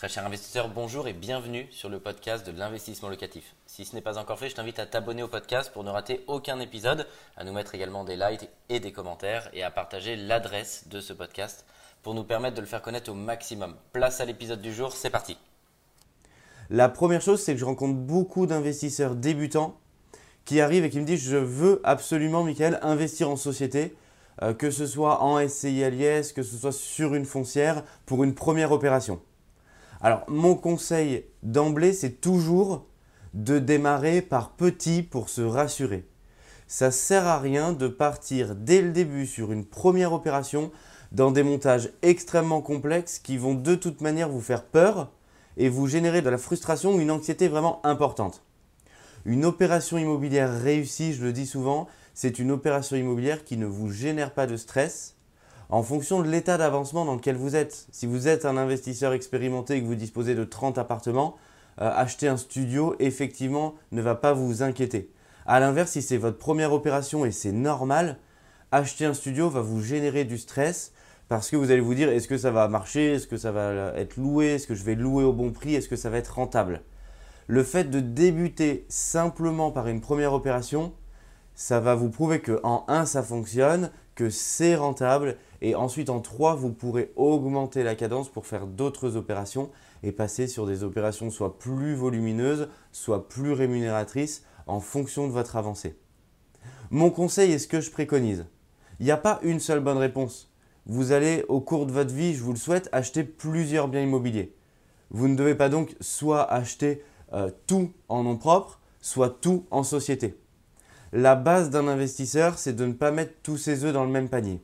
Très cher investisseur, bonjour et bienvenue sur le podcast de l'investissement locatif. Si ce n'est pas encore fait, je t'invite à t'abonner au podcast pour ne rater aucun épisode, à nous mettre également des likes et des commentaires et à partager l'adresse de ce podcast pour nous permettre de le faire connaître au maximum. Place à l'épisode du jour, c'est parti. La première chose, c'est que je rencontre beaucoup d'investisseurs débutants qui arrivent et qui me disent je veux absolument, Michael, investir en société, euh, que ce soit en SCI LIS, que ce soit sur une foncière, pour une première opération. Alors, mon conseil d'emblée, c'est toujours de démarrer par petit pour se rassurer. Ça sert à rien de partir dès le début sur une première opération dans des montages extrêmement complexes qui vont de toute manière vous faire peur et vous générer de la frustration ou une anxiété vraiment importante. Une opération immobilière réussie, je le dis souvent, c'est une opération immobilière qui ne vous génère pas de stress, en fonction de l'état d'avancement dans lequel vous êtes. Si vous êtes un investisseur expérimenté et que vous disposez de 30 appartements, euh, acheter un studio, effectivement, ne va pas vous inquiéter. A l'inverse, si c'est votre première opération et c'est normal, acheter un studio va vous générer du stress parce que vous allez vous dire est-ce que ça va marcher, est-ce que ça va être loué, est-ce que je vais louer au bon prix, est-ce que ça va être rentable? Le fait de débuter simplement par une première opération, ça va vous prouver que en 1 ça fonctionne, c'est rentable et ensuite en 3 vous pourrez augmenter la cadence pour faire d'autres opérations et passer sur des opérations soit plus volumineuses, soit plus rémunératrices en fonction de votre avancée. Mon conseil est ce que je préconise. Il n'y a pas une seule bonne réponse. Vous allez au cours de votre vie, je vous le souhaite, acheter plusieurs biens immobiliers. Vous ne devez pas donc soit acheter euh, tout en nom propre, soit tout en société. La base d'un investisseur, c'est de ne pas mettre tous ses œufs dans le même panier.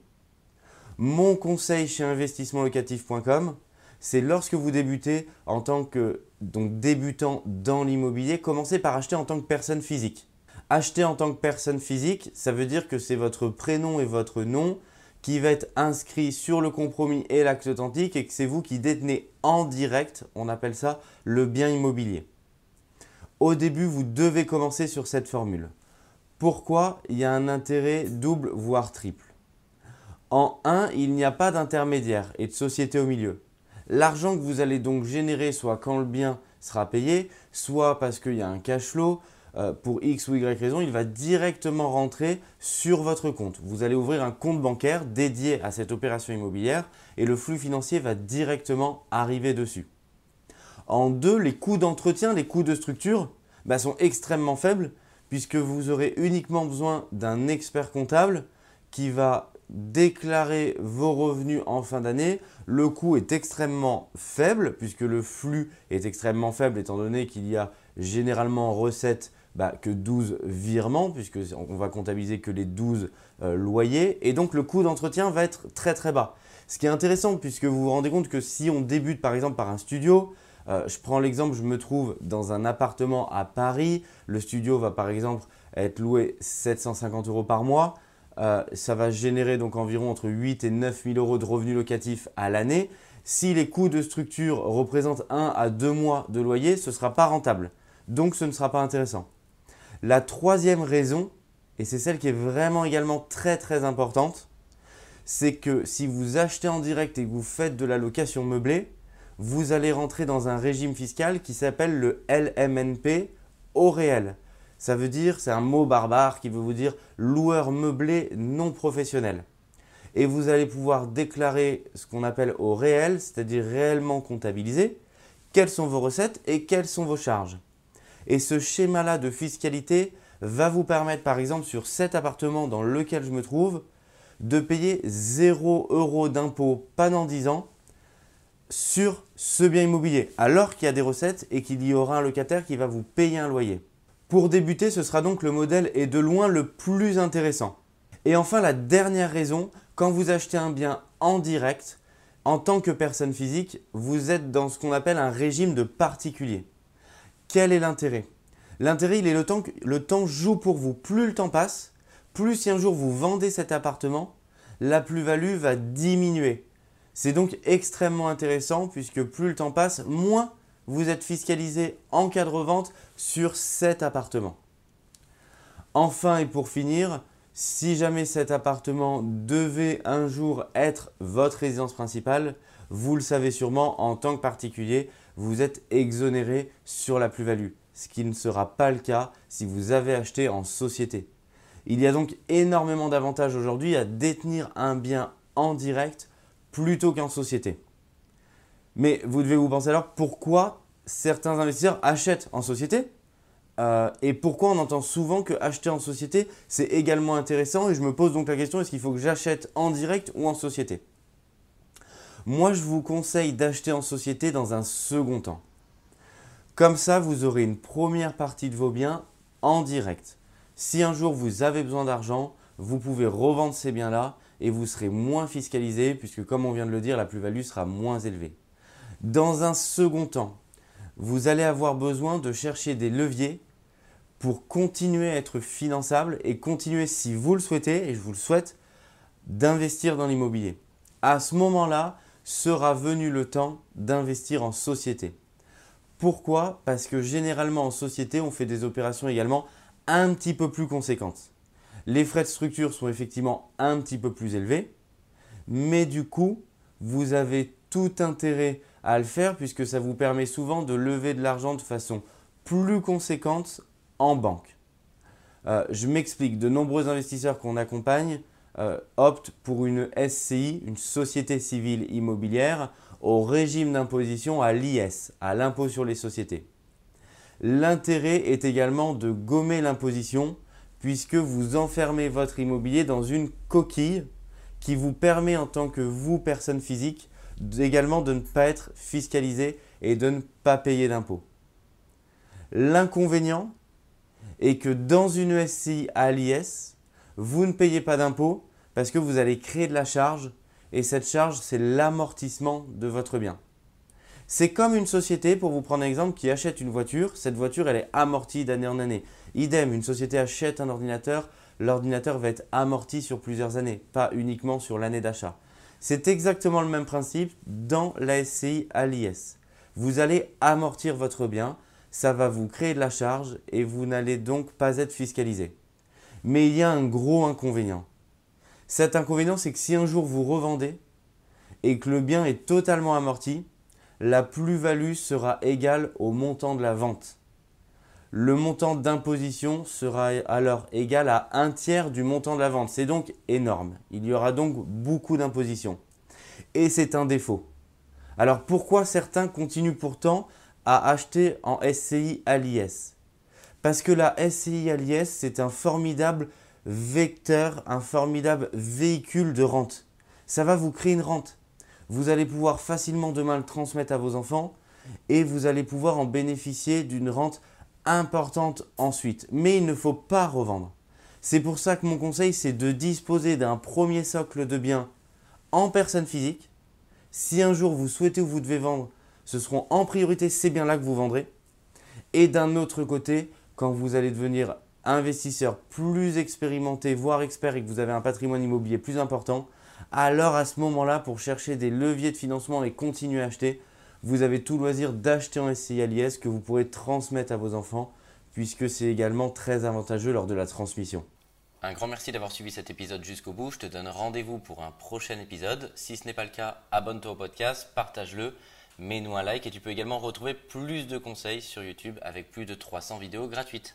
Mon conseil chez investissementlocatif.com, c'est lorsque vous débutez en tant que débutant dans l'immobilier, commencez par acheter en tant que personne physique. Acheter en tant que personne physique, ça veut dire que c'est votre prénom et votre nom qui va être inscrit sur le compromis et l'acte authentique et que c'est vous qui détenez en direct, on appelle ça le bien immobilier. Au début, vous devez commencer sur cette formule. Pourquoi il y a un intérêt double voire triple? En 1, il n'y a pas d'intermédiaire et de société au milieu. L'argent que vous allez donc générer, soit quand le bien sera payé, soit parce qu'il y a un cash flow, euh, pour X ou Y raison, il va directement rentrer sur votre compte. Vous allez ouvrir un compte bancaire dédié à cette opération immobilière et le flux financier va directement arriver dessus. En 2, les coûts d'entretien, les coûts de structure bah, sont extrêmement faibles puisque vous aurez uniquement besoin d'un expert comptable qui va déclarer vos revenus en fin d'année. Le coût est extrêmement faible puisque le flux est extrêmement faible étant donné qu'il y a généralement en recette bah, que 12 virements puisque on va comptabiliser que les 12 euh, loyers et donc le coût d'entretien va être très très bas. Ce qui est intéressant puisque vous vous rendez compte que si on débute par exemple par un studio, euh, je prends l'exemple, je me trouve dans un appartement à Paris. Le studio va par exemple être loué 750 euros par mois. Euh, ça va générer donc environ entre 8 et 9 000 euros de revenus locatifs à l'année. Si les coûts de structure représentent 1 à 2 mois de loyer, ce ne sera pas rentable. Donc ce ne sera pas intéressant. La troisième raison, et c'est celle qui est vraiment également très très importante, c'est que si vous achetez en direct et que vous faites de la location meublée, vous allez rentrer dans un régime fiscal qui s'appelle le LMNP au réel. Ça veut dire, c'est un mot barbare qui veut vous dire loueur meublé non professionnel. Et vous allez pouvoir déclarer ce qu'on appelle au réel, c'est-à-dire réellement comptabilisé, quelles sont vos recettes et quelles sont vos charges. Et ce schéma-là de fiscalité va vous permettre, par exemple, sur cet appartement dans lequel je me trouve, de payer 0 euros d'impôt pendant 10 ans sur ce bien immobilier, alors qu'il y a des recettes et qu'il y aura un locataire qui va vous payer un loyer. Pour débuter, ce sera donc le modèle et de loin le plus intéressant. Et enfin, la dernière raison, quand vous achetez un bien en direct, en tant que personne physique, vous êtes dans ce qu'on appelle un régime de particulier. Quel est l'intérêt? L'intérêt, il est le temps que le temps joue pour vous. Plus le temps passe, plus si un jour vous vendez cet appartement, la plus-value va diminuer. C'est donc extrêmement intéressant puisque plus le temps passe, moins vous êtes fiscalisé en cas de revente sur cet appartement. Enfin et pour finir, si jamais cet appartement devait un jour être votre résidence principale, vous le savez sûrement, en tant que particulier, vous êtes exonéré sur la plus-value, ce qui ne sera pas le cas si vous avez acheté en société. Il y a donc énormément d'avantages aujourd'hui à détenir un bien en direct plutôt qu'en société. Mais vous devez vous penser alors pourquoi certains investisseurs achètent en société euh, et pourquoi on entend souvent que acheter en société c'est également intéressant et je me pose donc la question est-ce qu'il faut que j'achète en direct ou en société? Moi je vous conseille d'acheter en société dans un second temps. Comme ça vous aurez une première partie de vos biens en direct. Si un jour vous avez besoin d'argent, vous pouvez revendre ces biens-là et vous serez moins fiscalisé puisque comme on vient de le dire, la plus-value sera moins élevée. Dans un second temps, vous allez avoir besoin de chercher des leviers pour continuer à être finançable et continuer, si vous le souhaitez, et je vous le souhaite, d'investir dans l'immobilier. À ce moment-là, sera venu le temps d'investir en société. Pourquoi? Parce que généralement en société, on fait des opérations également un petit peu plus conséquentes. Les frais de structure sont effectivement un petit peu plus élevés, mais du coup, vous avez tout intérêt à le faire puisque ça vous permet souvent de lever de l'argent de façon plus conséquente en banque. Euh, je m'explique, de nombreux investisseurs qu'on accompagne euh, optent pour une SCI, une société civile immobilière, au régime d'imposition à l'IS, à l'impôt sur les sociétés. L'intérêt est également de gommer l'imposition puisque vous enfermez votre immobilier dans une coquille qui vous permet en tant que vous, personne physique, également de ne pas être fiscalisé et de ne pas payer d'impôts. L'inconvénient est que dans une SCI à l'IS, vous ne payez pas d'impôts parce que vous allez créer de la charge et cette charge, c'est l'amortissement de votre bien. C'est comme une société, pour vous prendre un exemple, qui achète une voiture. Cette voiture, elle est amortie d'année en année. Idem, une société achète un ordinateur. L'ordinateur va être amorti sur plusieurs années, pas uniquement sur l'année d'achat. C'est exactement le même principe dans la SCI à l'IS. Vous allez amortir votre bien, ça va vous créer de la charge et vous n'allez donc pas être fiscalisé. Mais il y a un gros inconvénient. Cet inconvénient, c'est que si un jour vous revendez et que le bien est totalement amorti, la plus-value sera égale au montant de la vente. Le montant d'imposition sera alors égal à un tiers du montant de la vente. C'est donc énorme. Il y aura donc beaucoup d'imposition. Et c'est un défaut. Alors pourquoi certains continuent pourtant à acheter en SCI à l'IS Parce que la SCI à l'IS, c'est un formidable vecteur, un formidable véhicule de rente. Ça va vous créer une rente vous allez pouvoir facilement demain le transmettre à vos enfants et vous allez pouvoir en bénéficier d'une rente importante ensuite. Mais il ne faut pas revendre. C'est pour ça que mon conseil, c'est de disposer d'un premier socle de biens en personne physique. Si un jour vous souhaitez ou vous devez vendre, ce seront en priorité ces biens-là que vous vendrez. Et d'un autre côté, quand vous allez devenir investisseur plus expérimenté, voire expert et que vous avez un patrimoine immobilier plus important, alors à ce moment-là, pour chercher des leviers de financement et continuer à acheter, vous avez tout loisir d'acheter en SCI à que vous pourrez transmettre à vos enfants, puisque c'est également très avantageux lors de la transmission. Un grand merci d'avoir suivi cet épisode jusqu'au bout. Je te donne rendez-vous pour un prochain épisode. Si ce n'est pas le cas, abonne-toi au podcast, partage-le, mets-nous un like et tu peux également retrouver plus de conseils sur YouTube avec plus de 300 vidéos gratuites.